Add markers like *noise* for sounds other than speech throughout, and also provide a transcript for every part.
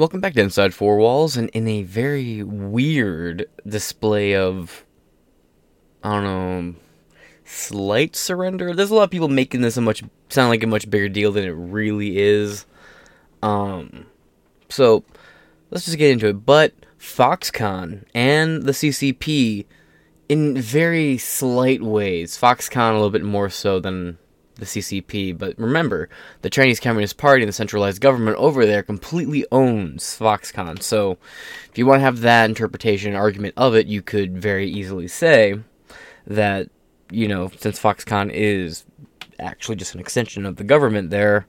Welcome back to Inside Four Walls, and in a very weird display of, I don't know, slight surrender. There's a lot of people making this a much sound like a much bigger deal than it really is. Um, so let's just get into it. But Foxconn and the CCP, in very slight ways, Foxconn a little bit more so than the CCP. But remember, the Chinese Communist Party and the centralized government over there completely owns Foxconn. So if you want to have that interpretation and argument of it, you could very easily say that, you know, since Foxconn is actually just an extension of the government there,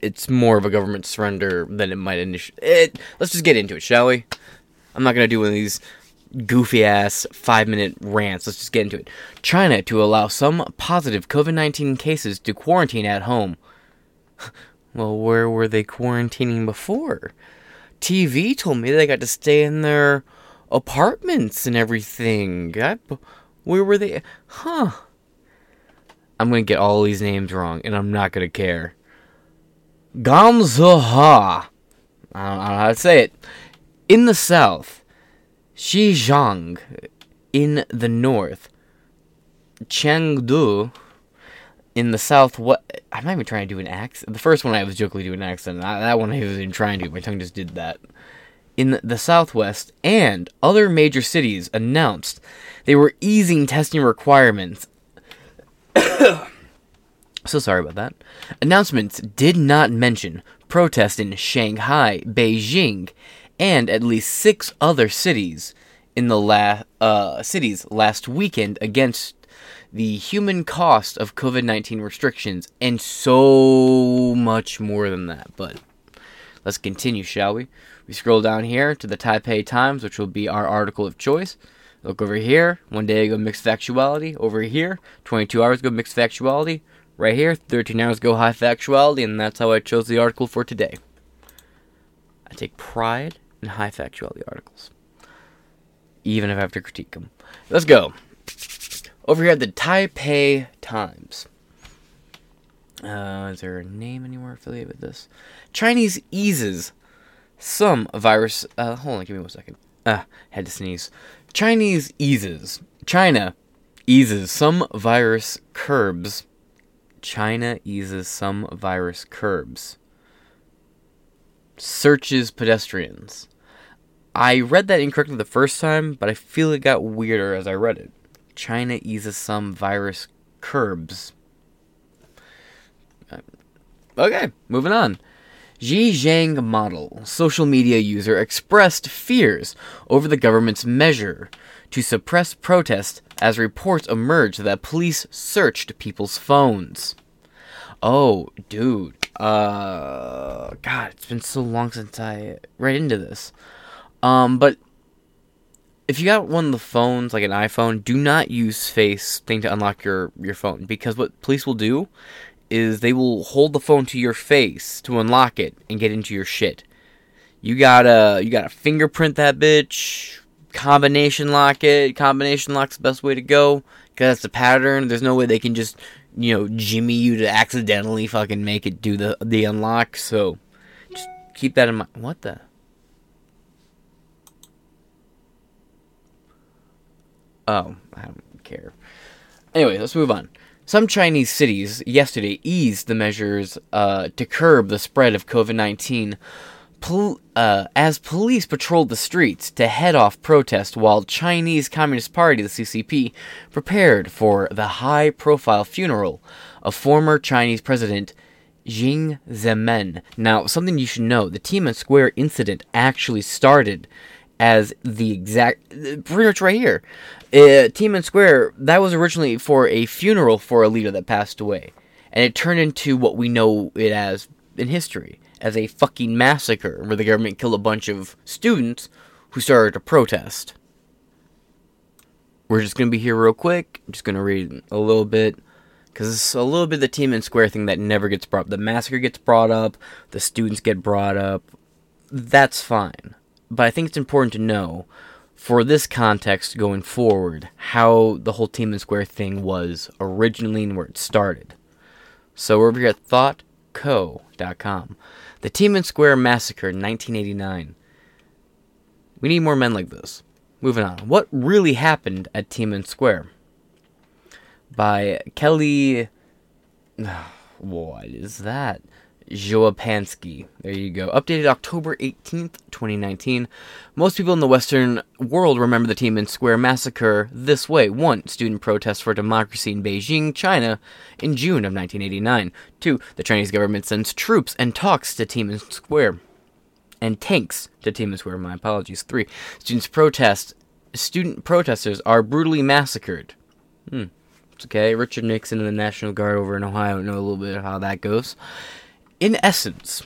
it's more of a government surrender than it might initially. It, let's just get into it, shall we? I'm not going to do one of these goofy ass five minute rants. Let's just get into it. China to allow some positive COVID 19 cases to quarantine at home. *laughs* well, where were they quarantining before? TV told me they got to stay in their apartments and everything. I, where were they? Huh. I'm going to get all these names wrong, and I'm not going to care. Gamzaha. I don't know how to say it. In the south, Xizang in the north, Chengdu in the south. What I'm not even trying to do an accent. The first one I was jokingly doing an accent. That one I was even trying to. My tongue just did that. In the southwest and other major cities announced they were easing testing requirements. *coughs* so sorry about that. Announcements did not mention protests in Shanghai, Beijing, and at least six other cities in the la- uh, cities last weekend against the human cost of COVID 19 restrictions and so much more than that. But let's continue, shall we? We scroll down here to the Taipei Times, which will be our article of choice. Look over here, one day ago mixed factuality. Over here, 22 hours ago mixed factuality. Right here, 13 hours ago high factuality, and that's how I chose the article for today. I take pride in high factuality articles, even if I have to critique them. Let's go. Over here at the Taipei Times. Uh, is there a name anywhere affiliated with this? Chinese eases some virus. Uh, hold on, give me one second. Uh, had to sneeze. Chinese eases. China eases some virus curbs. China eases some virus curbs. Searches pedestrians. I read that incorrectly the first time, but I feel it got weirder as I read it. China eases some virus curbs. Okay, moving on. Zhejiang model, social media user, expressed fears over the government's measure to suppress protests as reports emerged that police searched people's phones. Oh, dude. Uh, God, it's been so long since I read into this. Um, but if you got one of the phones, like an iPhone, do not use Face thing to unlock your your phone because what police will do is they will hold the phone to your face to unlock it and get into your shit. You gotta you gotta fingerprint that bitch, combination lock it. Combination lock's the best way to go because that's the pattern. There's no way they can just you know jimmy you to accidentally fucking make it do the the unlock. So just keep that in mind. What the? Oh, I don't care. Anyway, let's move on. Some Chinese cities yesterday eased the measures uh, to curb the spread of COVID 19 pol- uh, as police patrolled the streets to head off protests while Chinese Communist Party, the CCP, prepared for the high profile funeral of former Chinese President Jiang Zemin. Now, something you should know the Tiananmen Square incident actually started as the exact, pretty much right here. Uh, and Square, that was originally for a funeral for a leader that passed away. And it turned into what we know it as in history as a fucking massacre where the government killed a bunch of students who started to protest. We're just to be here real quick. I'm just to read a little bit because it's a little bit of the and Square thing that never gets brought up. The massacre gets brought up, the students get brought up. That's fine but I think it's important to know for this context going forward how the whole Tiananmen Square thing was originally and where it started. So we're over here at thoughtco.com. The Tiananmen Square Massacre, 1989. We need more men like this. Moving on. What really happened at Tiananmen Square? By Kelly. *sighs* What is that? Joapansky. There you go. Updated October 18th, 2019. Most people in the Western world remember the Tiananmen Square massacre this way. 1. Student protests for democracy in Beijing, China, in June of 1989. 2. The Chinese government sends troops and talks to Tiananmen Square. And tanks to Tiananmen Square, my apologies. 3. Students protest. Student protesters are brutally massacred. Hmm. It's okay, Richard Nixon and the National Guard over in Ohio know a little bit of how that goes. In essence,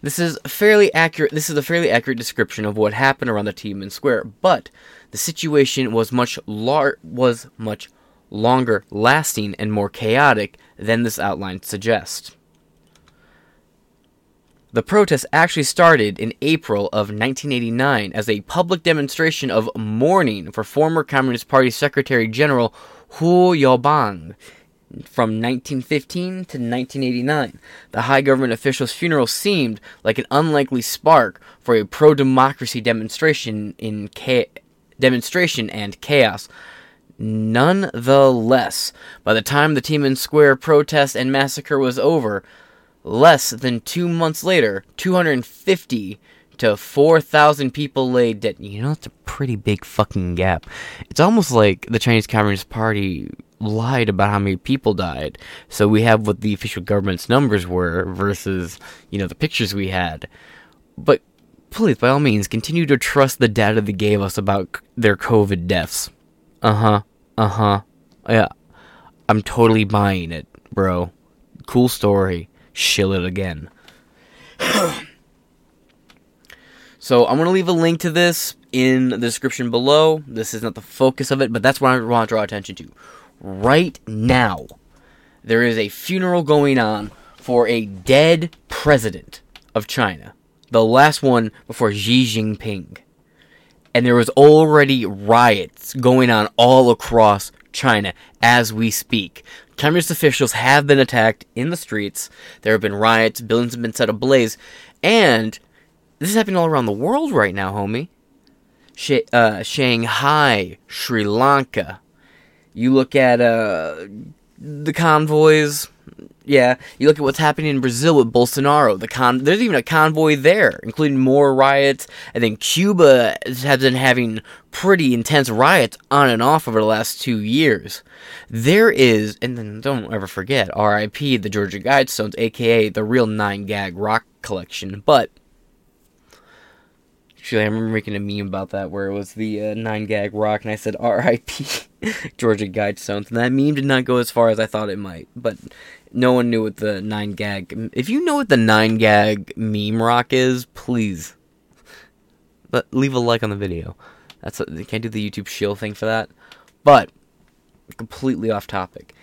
this is fairly accurate. This is a fairly accurate description of what happened around the Tiananmen Square, but the situation was much lar- was much longer lasting and more chaotic than this outline suggests. The protest actually started in April of 1989 as a public demonstration of mourning for former Communist Party Secretary General Hu Yaobang from 1915 to 1989. The high government official's funeral seemed like an unlikely spark for a pro-democracy demonstration in cha- demonstration and chaos. Nonetheless, by the time the Tiananmen Square protest and massacre was over, less than two months later, 250 to 4,000 people lay dead. You know, it's a pretty big fucking gap. It's almost like the Chinese Communist Party lied about how many people died. So we have what the official government's numbers were versus, you know, the pictures we had. But please, by all means, continue to trust the data they gave us about their COVID deaths. Uh huh. Uh huh. Yeah. I'm totally buying it, bro. Cool story. Shill it again. *coughs* So I'm going to leave a link to this in the description below. This is not the focus of it, but that's what I want to draw attention to. Right now, there is a funeral going on for a dead president of China. The last one before Xi Jinping. And there was already riots going on all across China as we speak. Communist officials have been attacked in the streets. There have been riots, buildings have been set ablaze, and this is happening all around the world right now, homie. Sh- uh, Shanghai, Sri Lanka. You look at uh, the convoys. Yeah, you look at what's happening in Brazil with Bolsonaro. The con there's even a convoy there, including more riots. And then Cuba has been having pretty intense riots on and off over the last two years. There is, and then don't ever forget, R.I.P. the Georgia Guidestones, aka the real nine gag rock collection. But Actually, I remember making a meme about that where it was the uh, nine gag rock, and I said R.I.P. *laughs* *laughs* Georgia Guidestones, and that meme did not go as far as I thought it might. But no one knew what the nine gag. If you know what the nine gag meme rock is, please, but leave a like on the video. That's a, can't do the YouTube shill thing for that. But completely off topic.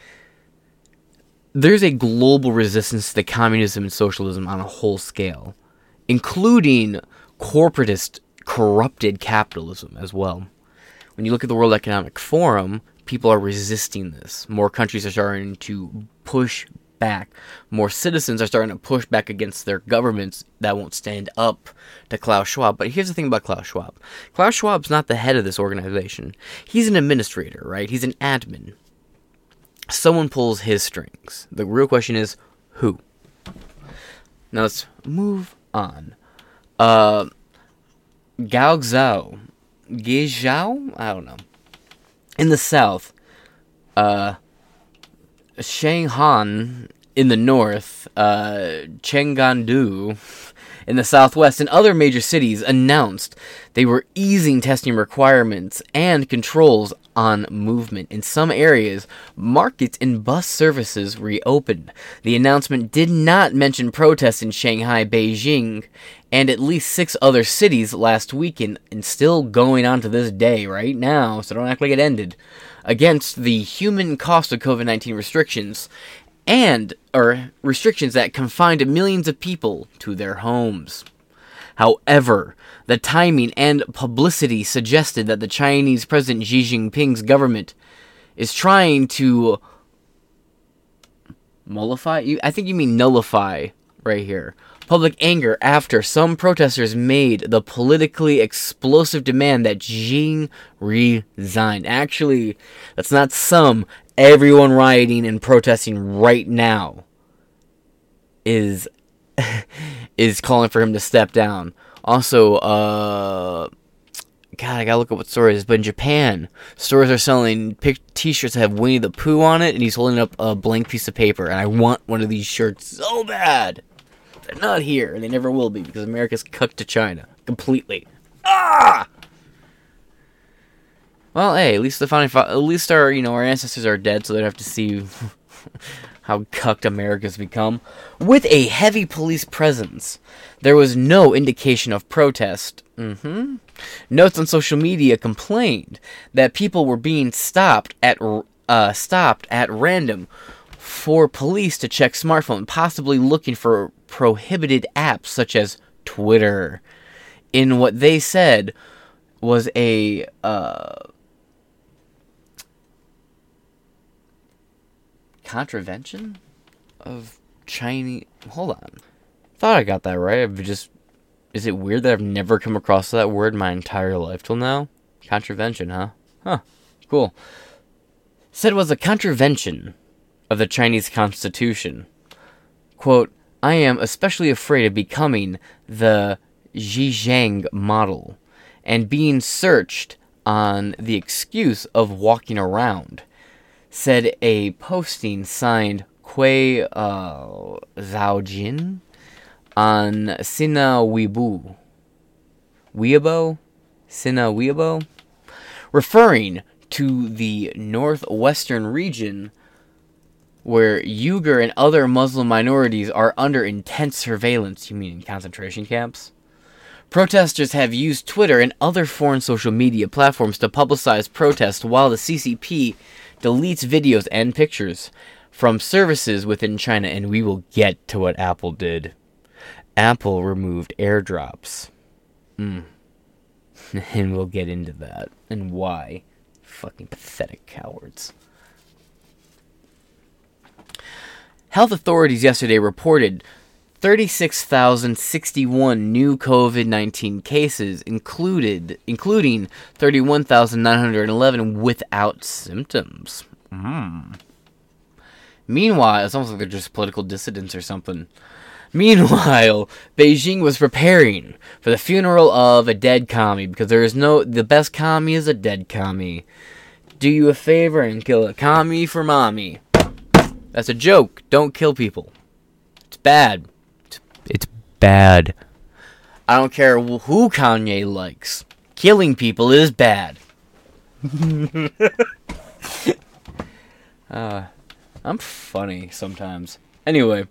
There's a global resistance to communism and socialism on a whole scale, including corporatist, corrupted capitalism as well. When you look at the World Economic Forum, people are resisting this. More countries are starting to push back. More citizens are starting to push back against their governments that won't stand up to Klaus Schwab. But here's the thing about Klaus Schwab Klaus Schwab's not the head of this organization, he's an administrator, right? He's an admin. Someone pulls his strings. The real question is who? Now let's move on. Uh, Gao Zhao. Gizhao? I don't know. In the south, uh, Shanghan in the north, uh, Chengdu in the southwest, and other major cities announced they were easing testing requirements and controls on movement. In some areas, markets and bus services reopened. The announcement did not mention protests in Shanghai, Beijing, and at least six other cities last weekend, and still going on to this day right now, so don't act like it ended, against the human cost of COVID 19 restrictions and or restrictions that confined millions of people to their homes. However, the timing and publicity suggested that the Chinese President Xi Jinping's government is trying to mollify you I think you mean nullify right here public anger after some protesters made the politically explosive demand that Xi resign. Actually, that's not some. Everyone rioting and protesting right now is *laughs* is calling for him to step down. Also, uh God, I gotta look up what store it is. But in Japan, stores are selling T-shirts that have Winnie the Pooh on it, and he's holding up a blank piece of paper. And I want one of these shirts so bad. They're not here, and they never will be because America's cooked to China completely. Ah. Well, hey, at least the founding, fa- at least our, you know, our ancestors are dead, so they don't have to see *laughs* how cucked America's become. With a heavy police presence, there was no indication of protest. Mm-hmm. Notes on social media complained that people were being stopped at uh, stopped at random for police to check smartphone, possibly looking for prohibited apps such as Twitter. In what they said was a uh, contravention of Chinese. Hold on, thought I got that right. I've just. Is it weird that I've never come across that word my entire life till now? Contravention, huh? Huh. Cool. Said was a contravention of the Chinese constitution. Quote, I am especially afraid of becoming the Xinjiang model and being searched on the excuse of walking around, said a posting signed Kui uh, Zhaojin on Sina Weibo. Weibo? Sina Weibo? Referring to the northwestern region where Uyghur and other Muslim minorities are under intense surveillance. You mean in concentration camps? Protesters have used Twitter and other foreign social media platforms to publicize protests while the CCP deletes videos and pictures from services within China, and we will get to what Apple did. Apple removed airdrops. Mm. *laughs* and we'll get into that and why. Fucking pathetic cowards. Health authorities yesterday reported 36,061 new COVID-19 cases, included including 31,911 without symptoms. Mm. Meanwhile, it's almost like they're just political dissidents or something. Meanwhile, *laughs* Beijing was preparing for the funeral of a dead commie because there is no the best commie is a dead commie. Do you a favor and kill a commie for mommy. That's a joke. Don't kill people. It's bad. It's, bad. I don't care who Kanye likes. Killing people is bad. *laughs* uh, I'm funny sometimes. Anyway.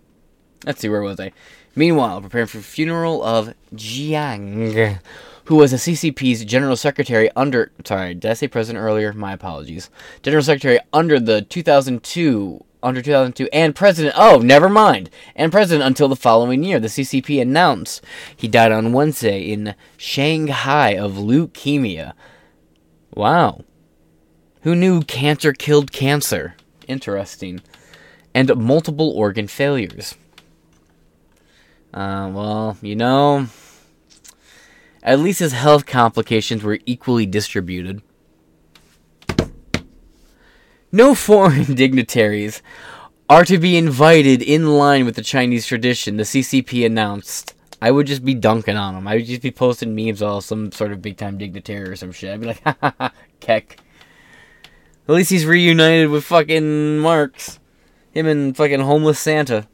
Let's see, where was I? Meanwhile, preparing for funeral of Jiang, who was the CCP's general secretary under. Sorry, did I say president earlier? My apologies. General secretary under the 2002. Under 2002, and president. Oh, never mind. And president until the following year. The CCP announced he died on Wednesday in Shanghai of leukemia. Wow. Who knew cancer killed cancer? Interesting. And multiple organ failures. Uh, well, you know, at least his health complications were equally distributed. No foreign *laughs* dignitaries are to be invited in line with the Chinese tradition, the CCP announced. I would just be dunking on him. I would just be posting memes of some sort of big time dignitary or some shit. I'd be like, *laughs* ha ha ha, keck. At least he's reunited with fucking Marx. Him and fucking homeless Santa.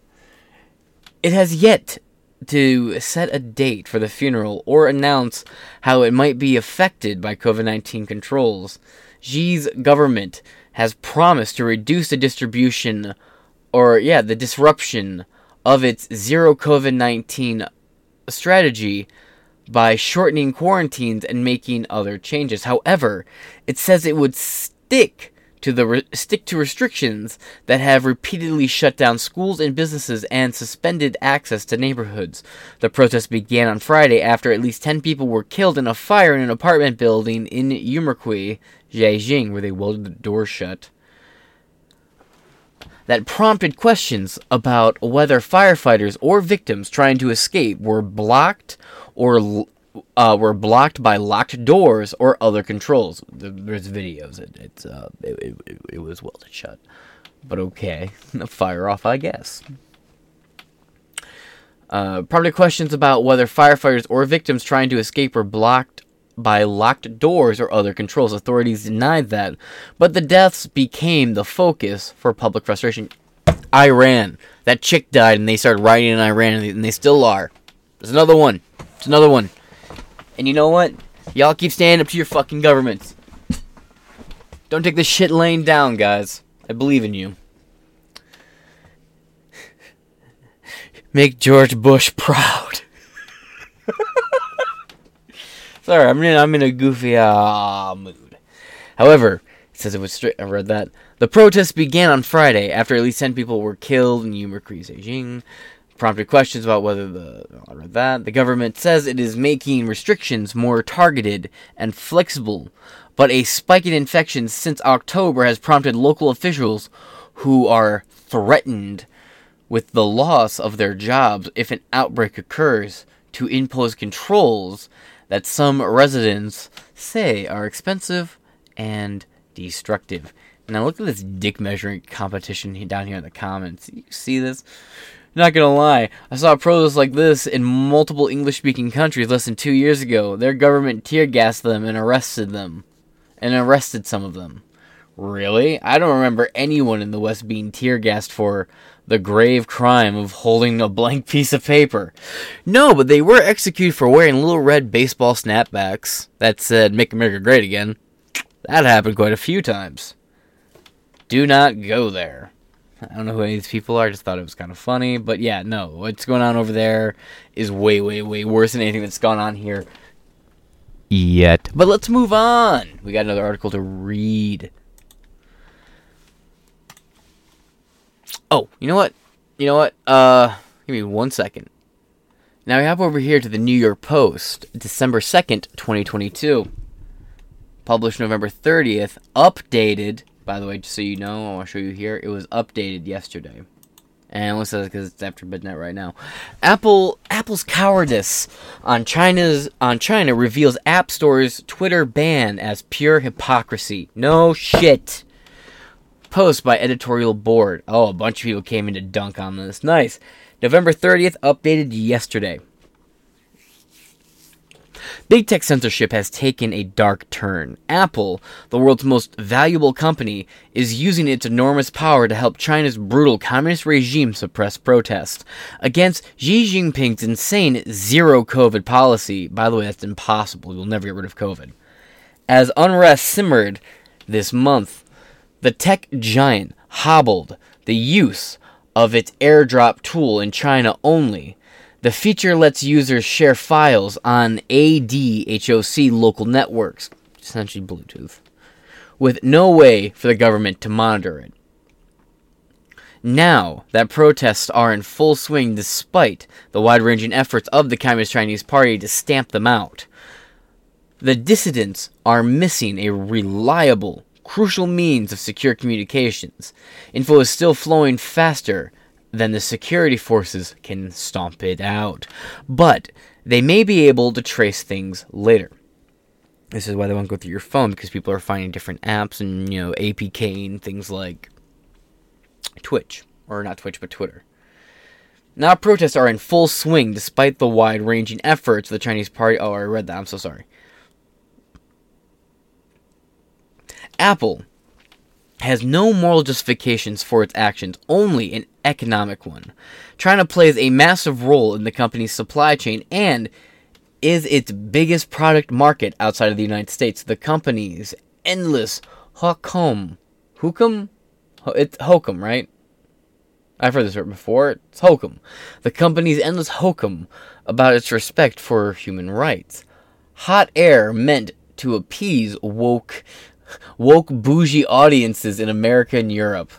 It has yet to set a date for the funeral or announce how it might be affected by COVID 19 controls. Xi's government has promised to reduce the distribution, or yeah, the disruption of its zero COVID 19 strategy by shortening quarantines and making other changes. However, it says it would stick to the re- stick to restrictions that have repeatedly shut down schools and businesses and suspended access to neighborhoods. The protest began on Friday after at least 10 people were killed in a fire in an apartment building in Urumqi, Beijing, where they welded the door shut. that prompted questions about whether firefighters or victims trying to escape were blocked or uh, were blocked by locked doors or other controls. There's videos. It, it's uh, it, it, it was welded shut, but okay, *laughs* fire off, I guess. Uh, prompted questions about whether firefighters or victims trying to escape were blocked by locked doors or other controls. Authorities denied that, but the deaths became the focus for public frustration. Iran. That chick died and they started rioting in Iran and they still are. There's another one. There's another one. And you know what? Y'all keep standing up to your fucking governments. Don't take this shit laying down, guys. I believe in you. *laughs* Make George Bush *laughs* proud. Sorry, I'm in, I'm in a goofy uh, mood. However, it says it was straight. I read that. The protests began on Friday after at least 10 people were killed in Yumikri, Beijing. Prompted questions about whether the. I read that. The government says it is making restrictions more targeted and flexible, but a spike in infections since October has prompted local officials who are threatened with the loss of their jobs if an outbreak occurs to impose controls that some residents say are expensive and destructive. Now look at this dick measuring competition down here in the comments. You see this? Not gonna lie, I saw protests like this in multiple English speaking countries less than two years ago. Their government tear gassed them and arrested them. And arrested some of them. Really? I don't remember anyone in the West being tear gassed for the grave crime of holding a blank *laughs* piece of paper. No, but they were executed for wearing little red baseball snapbacks that said, Make America Great Again. That happened quite a few times. Do not go there. I don't know who any of these people are, I just thought it was kind of funny. But yeah, no, what's going on over there is way, way, way worse than anything that's gone on here yet. But let's move on. We got another article to read. Oh, you know what? You know what? Uh, give me one second. Now we have over here to the New York Post, December 2nd, 2022. Published November 30th, updated, by the way, just so you know, I want to show you here, it was updated yesterday. And what's that? Because it's after midnight right now. Apple Apple's cowardice on China's on China reveals App Store's Twitter ban as pure hypocrisy. No shit post by editorial board. Oh, a bunch of people came in to dunk on this. Nice. November 30th, updated yesterday. Big tech censorship has taken a dark turn. Apple, the world's most valuable company, is using its enormous power to help China's brutal communist regime suppress protests against Xi Jinping's insane zero COVID policy. By the way, that's impossible. We'll never get rid of COVID. As unrest simmered this month, the tech giant hobbled the use of its airdrop tool in China only. The feature lets users share files on ADHOC local networks, essentially Bluetooth, with no way for the government to monitor it. Now that protests are in full swing despite the wide ranging efforts of the Communist Chinese Party to stamp them out, the dissidents are missing a reliable crucial means of secure communications. Info is still flowing faster than the security forces can stomp it out. But they may be able to trace things later. This is why they won't go through your phone because people are finding different apps and, you know, APK and things like Twitch. Or not Twitch, but Twitter. Now protests are in full swing despite the wide ranging efforts of the Chinese party. Oh, I read that. I'm so sorry. Apple has no moral justifications for its actions, only an economic one. China plays a massive role in the company's supply chain and is its biggest product market outside of the United States. The company's endless hokum. Hokum? It's hokum, right? I've heard this word before. It's hokum. The company's endless hokum about its respect for human rights. Hot air meant to appease woke woke bougie audiences in America and Europe.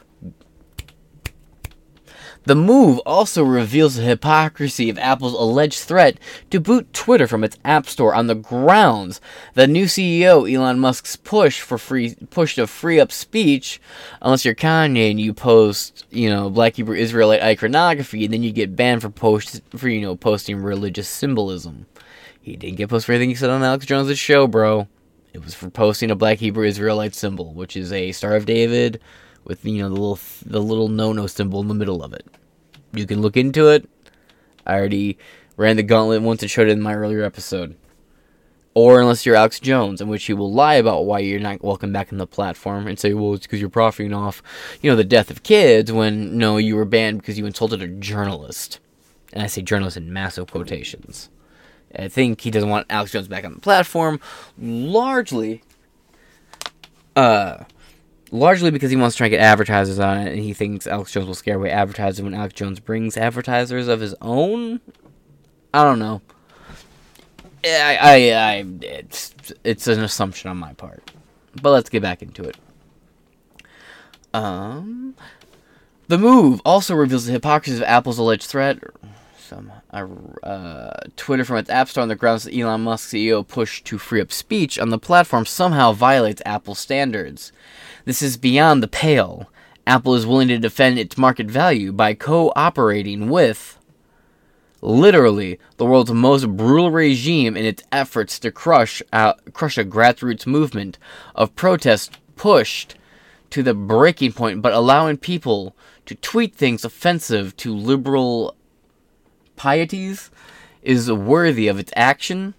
The move also reveals the hypocrisy of Apple's alleged threat to boot Twitter from its App Store on the grounds that new CEO Elon Musk's push for free push to free up speech, unless you're Kanye and you post, you know, Black Hebrew Israelite iconography, and then you get banned for post for you know posting religious symbolism. He didn't get posted for anything he said on Alex Jones' show, bro. It was for posting a Black Hebrew Israelite symbol, which is a Star of David with you know the little the little no no symbol in the middle of it. You can look into it. I already ran the gauntlet once and showed it in my earlier episode. Or unless you're Alex Jones, in which you will lie about why you're not welcome back on the platform and say, well, it's because you're profiting off, you know, the death of kids when, no, you were banned because you insulted a journalist. And I say journalist in massive quotations. I think he doesn't want Alex Jones back on the platform, largely uh, largely because he wants to try and get advertisers on it, and he thinks Alex Jones will scare away advertisers when Alex Jones brings advertisers of his own. I don't know. I, I, I, it's, it's an assumption on my part, but let's get back into it. Um, the move also reveals the hypocrisy of Apple's alleged threat. Some uh, Twitter from its App Store on the grounds that Elon Musk CEO push to free up speech on the platform somehow violates Apple standards. This is beyond the pale. Apple is willing to defend its market value by cooperating with literally the world's most brutal regime in its efforts to crush crush a grassroots movement of protest pushed to the breaking point, but allowing people to tweet things offensive to liberal pieties is worthy of its action.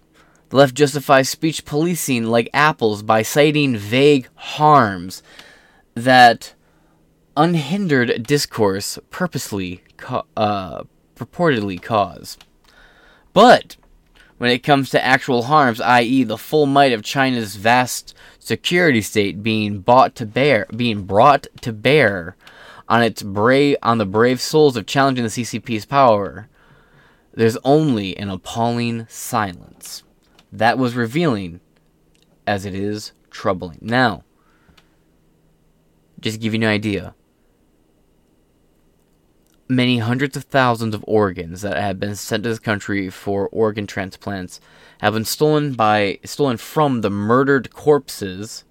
The left justifies speech policing like Apple's by citing vague harms that unhindered discourse purposely co- uh, purportedly cause. But when it comes to actual harms, i.e., the full might of China's vast security state being brought to bear, being brought to bear on its brave on the brave souls of challenging the CCP's power, there's only an appalling silence that was revealing as it is troubling. Now, just give you an idea, many hundreds of thousands of organs that have been sent to this country for organ transplants have been stolen by stolen from the murdered corpses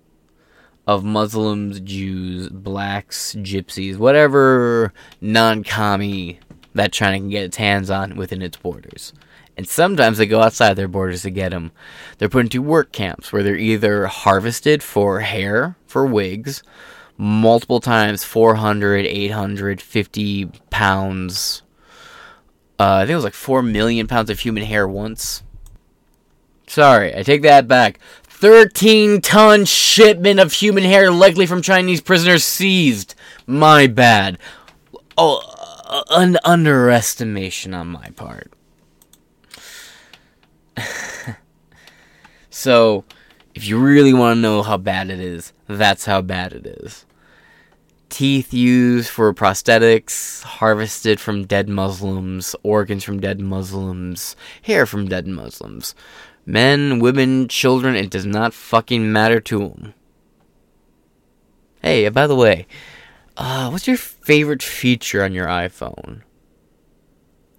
of Muslims, Jews, blacks, gypsies, whatever non-commie that China can get its hands on within its borders and sometimes they go outside their borders to get them. They're put into work camps where they're either harvested for hair, for wigs, multiple times 400, 850 pounds. Uh, I think it was like 4 million pounds of human hair once. Sorry, I take that back. 13 ton shipment of human hair likely from Chinese prisoners seized. My bad. Oh, an underestimation on my part. *laughs* so, if you really want to know how bad it is, that's how bad it is. Teeth used for prosthetics, harvested from dead Muslims, organs from dead Muslims, hair from dead Muslims. Men, women, children, it does not fucking matter to them. Hey, by the way, uh, what's your favorite feature on your iPhone?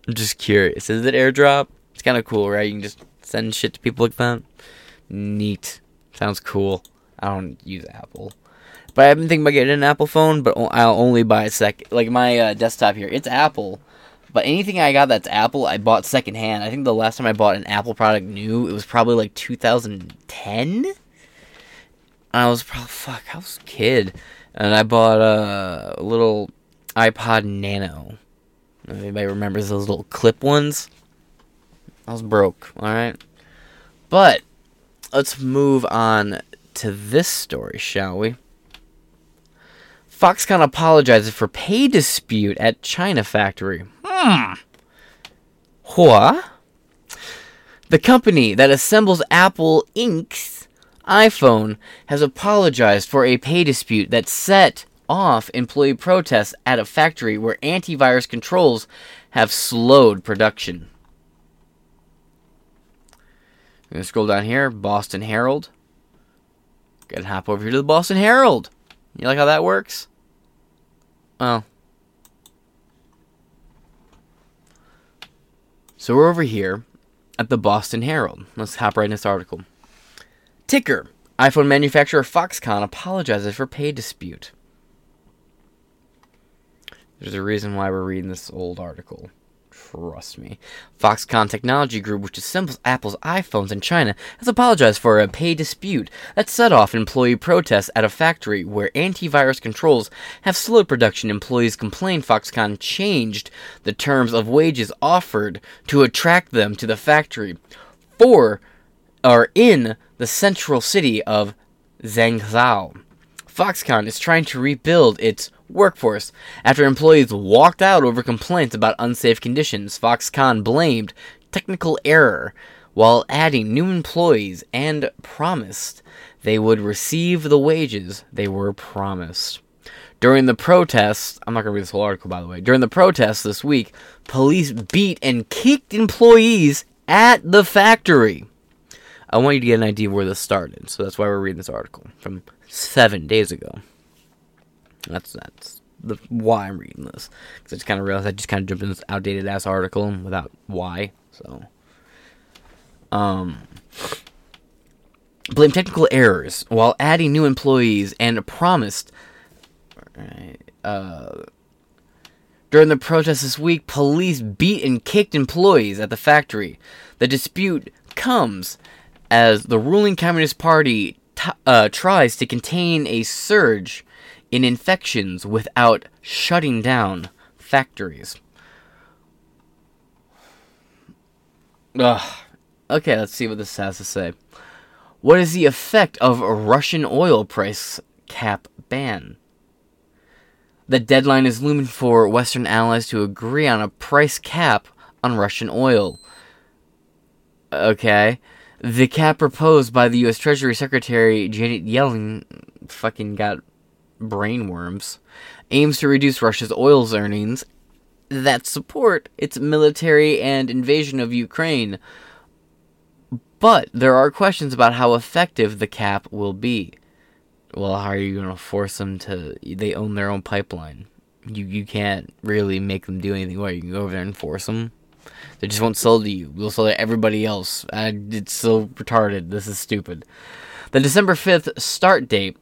I'm just curious. Is it AirDrop? It's kind of cool, right? You can just send shit to people like that. Neat. Sounds cool. I don't use Apple. But I've been thinking about getting an Apple phone, but I'll only buy a sec. Like my uh, desktop here, it's Apple. But anything I got that's Apple, I bought secondhand. I think the last time I bought an Apple product new, it was probably like 2010. I was probably fuck, I was a kid, and I bought a little iPod Nano. Anybody remembers those little clip ones? I was broke, alright? But let's move on to this story, shall we? Foxconn apologizes for pay dispute at China factory. Hmm. What? The company that assembles Apple Inc.'s iPhone has apologized for a pay dispute that set off employee protests at a factory where antivirus controls have slowed production. I'm gonna scroll down here, Boston Herald. Gotta hop over here to the Boston Herald. You like how that works? Well, So we're over here at the Boston Herald. Let's hop right in this article. Ticker iPhone manufacturer Foxconn apologizes for pay dispute. There's a reason why we're reading this old article. Trust me. Foxconn Technology Group, which assembles Apple's iPhones in China, has apologized for a pay dispute that set off employee protests at a factory where antivirus controls have slowed production. Employees complained Foxconn changed the terms of wages offered to attract them to the factory. For or in the central city of Zhengzhou. Foxconn is trying to rebuild its workforce. After employees walked out over complaints about unsafe conditions, Foxconn blamed technical error while adding new employees and promised they would receive the wages they were promised. During the protests, I'm not going to read this whole article by the way. During the protests this week, police beat and kicked employees at the factory. I want you to get an idea of where this started, so that's why we're reading this article from seven days ago. That's that's the why I'm reading this because I just kind of realized I just kind of jumped in this outdated ass article without why. So, um, blame technical errors while adding new employees and promised. Uh, during the protests this week, police beat and kicked employees at the factory. The dispute comes as the ruling Communist Party t- uh, tries to contain a surge in infections without shutting down factories. Ugh. Okay, let's see what this has to say. What is the effect of a Russian oil price cap ban? The deadline is looming for Western allies to agree on a price cap on Russian oil. Okay. The cap proposed by the U.S. Treasury Secretary Janet Yellen fucking got brainworms, aims to reduce Russia's oil's earnings that support its military and invasion of Ukraine. But there are questions about how effective the cap will be. Well, how are you going to force them to? They own their own pipeline. You you can't really make them do anything. What you can go over there and force them? They just won't sell to you. They'll sell to everybody else. it's so retarded. This is stupid. The December 5th start date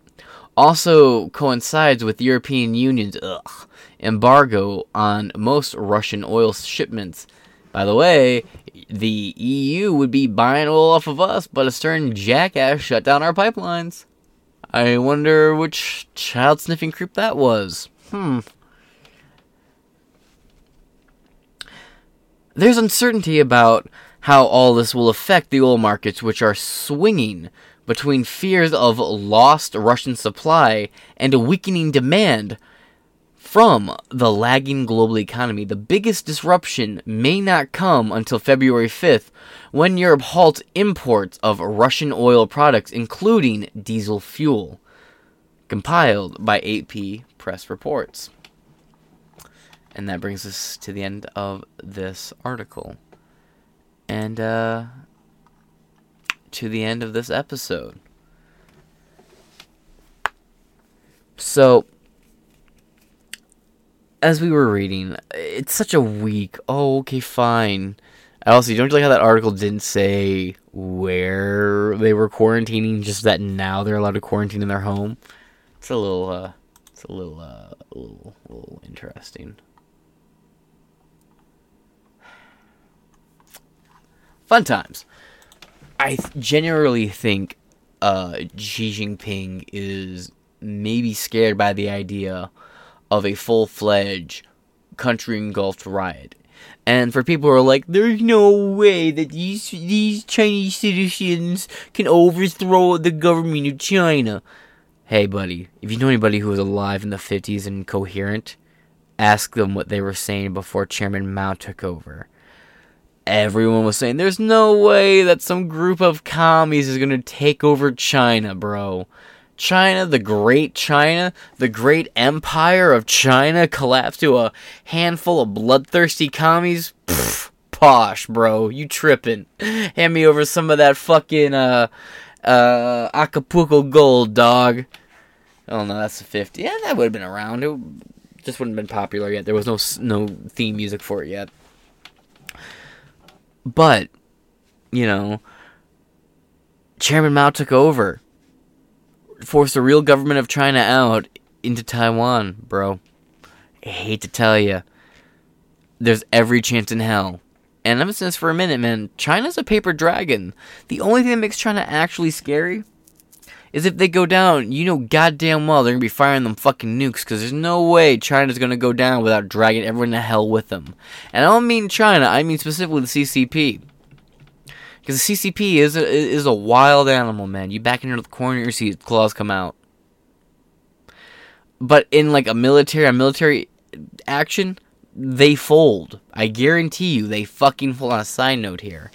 also coincides with the European Union's ugh, embargo on most Russian oil shipments. By the way, the EU would be buying oil off of us, but a certain jackass shut down our pipelines. I wonder which child sniffing creep that was. Hmm. There's uncertainty about how all this will affect the oil markets, which are swinging between fears of lost Russian supply and a weakening demand from the lagging global economy. The biggest disruption may not come until February 5th, when Europe halts imports of Russian oil products, including diesel fuel. Compiled by AP Press Reports. And that brings us to the end of this article. And, uh, to the end of this episode. So, as we were reading, it's such a weak. Oh, okay, fine. Also, don't you like how that article didn't say where they were quarantining? Just that now they're allowed to quarantine in their home. It's a little, uh, it's a little, uh, a little, a little interesting. Fun times. I generally think uh, Xi Jinping is maybe scared by the idea of a full fledged country engulfed riot. And for people who are like, there's no way that these these Chinese citizens can overthrow the government of China. Hey, buddy, if you know anybody who was alive in the 50s and coherent, ask them what they were saying before Chairman Mao took over everyone was saying there's no way that some group of commies is going to take over China, bro. China, the great China, the great empire of China collapsed to a handful of bloodthirsty commies? Pfft, posh, bro. You tripping. Hand me over some of that fucking, uh, uh, Acapulco gold, dog. Oh no, that's the 50. Yeah, that would have been around. It just wouldn't have been popular yet. There was no no theme music for it yet. But, you know, Chairman Mao took over, forced the real government of China out into Taiwan, bro. I hate to tell you, there's every chance in hell. And I've been saying this for a minute, man. China's a paper dragon. The only thing that makes China actually scary is if they go down, you know goddamn well they're gonna be firing them fucking nukes because there's no way China's gonna go down without dragging everyone to hell with them. And I don't mean China, I mean specifically the CCP. Because the CCP is a, is a wild animal, man. You back into the corner, you see claws come out. But in like a military, a military action, they fold. I guarantee you, they fucking fold. On a side note here,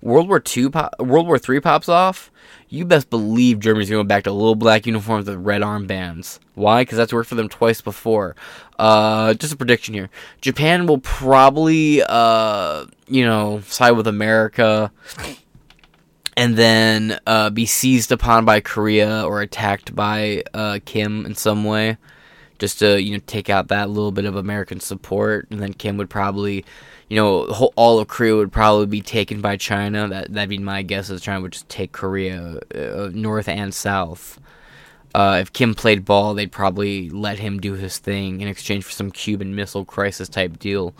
World War Two, World War Three pops off. You best believe Germany's going back to little black uniforms with red armbands. Why? Because that's worked for them twice before. Uh, just a prediction here. Japan will probably, uh, you know, side with America and then uh, be seized upon by Korea or attacked by uh, Kim in some way, just to you know take out that little bit of American support, and then Kim would probably, you know, all of Korea would probably be taken by China. That that'd be my guess. Is China would just take Korea, uh, north and south. Uh, if Kim played ball, they'd probably let him do his thing in exchange for some Cuban Missile Crisis type deal,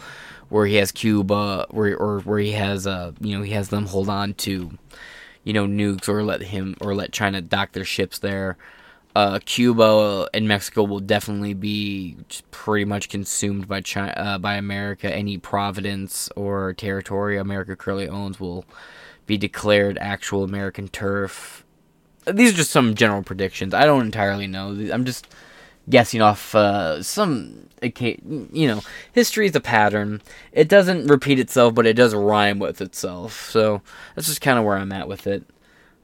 where he has Cuba, where or where he has uh, you know, he has them hold on to you know, nukes or let him or let China dock their ships there. Uh, Cuba and Mexico will definitely be pretty much consumed by China, uh, by America. Any providence or territory America currently owns will be declared actual American turf. These are just some general predictions. I don't entirely know. I'm just guessing off uh, some you know history is a pattern it doesn't repeat itself but it does rhyme with itself so that's just kind of where i'm at with it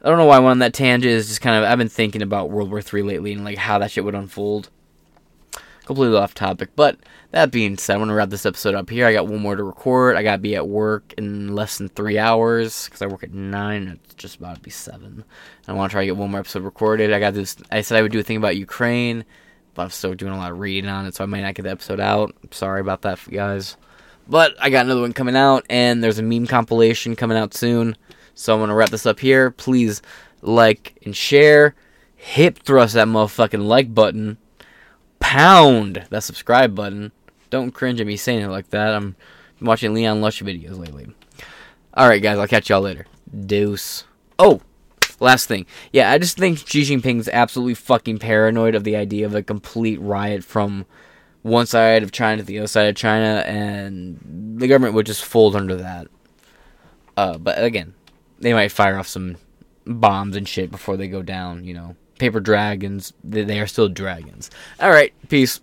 i don't know why i went on that tangent is just kind of i've been thinking about world war three lately and like how that shit would unfold completely off topic but that being said i'm gonna wrap this episode up here i got one more to record i gotta be at work in less than three hours because i work at nine it's just about to be seven i want to try to get one more episode recorded i got this i said i would do a thing about ukraine but I'm still doing a lot of reading on it, so I might not get the episode out. sorry about that, guys. But I got another one coming out, and there's a meme compilation coming out soon. So I'm gonna wrap this up here. Please like and share. Hip thrust that motherfucking like button. Pound that subscribe button. Don't cringe at me saying it like that. I'm watching Leon Lush videos lately. Alright, guys, I'll catch y'all later. Deuce. Oh, Last thing. Yeah, I just think Xi Jinping's absolutely fucking paranoid of the idea of a complete riot from one side of China to the other side of China, and the government would just fold under that. Uh, but again, they might fire off some bombs and shit before they go down, you know. Paper dragons, they, they are still dragons. Alright, peace.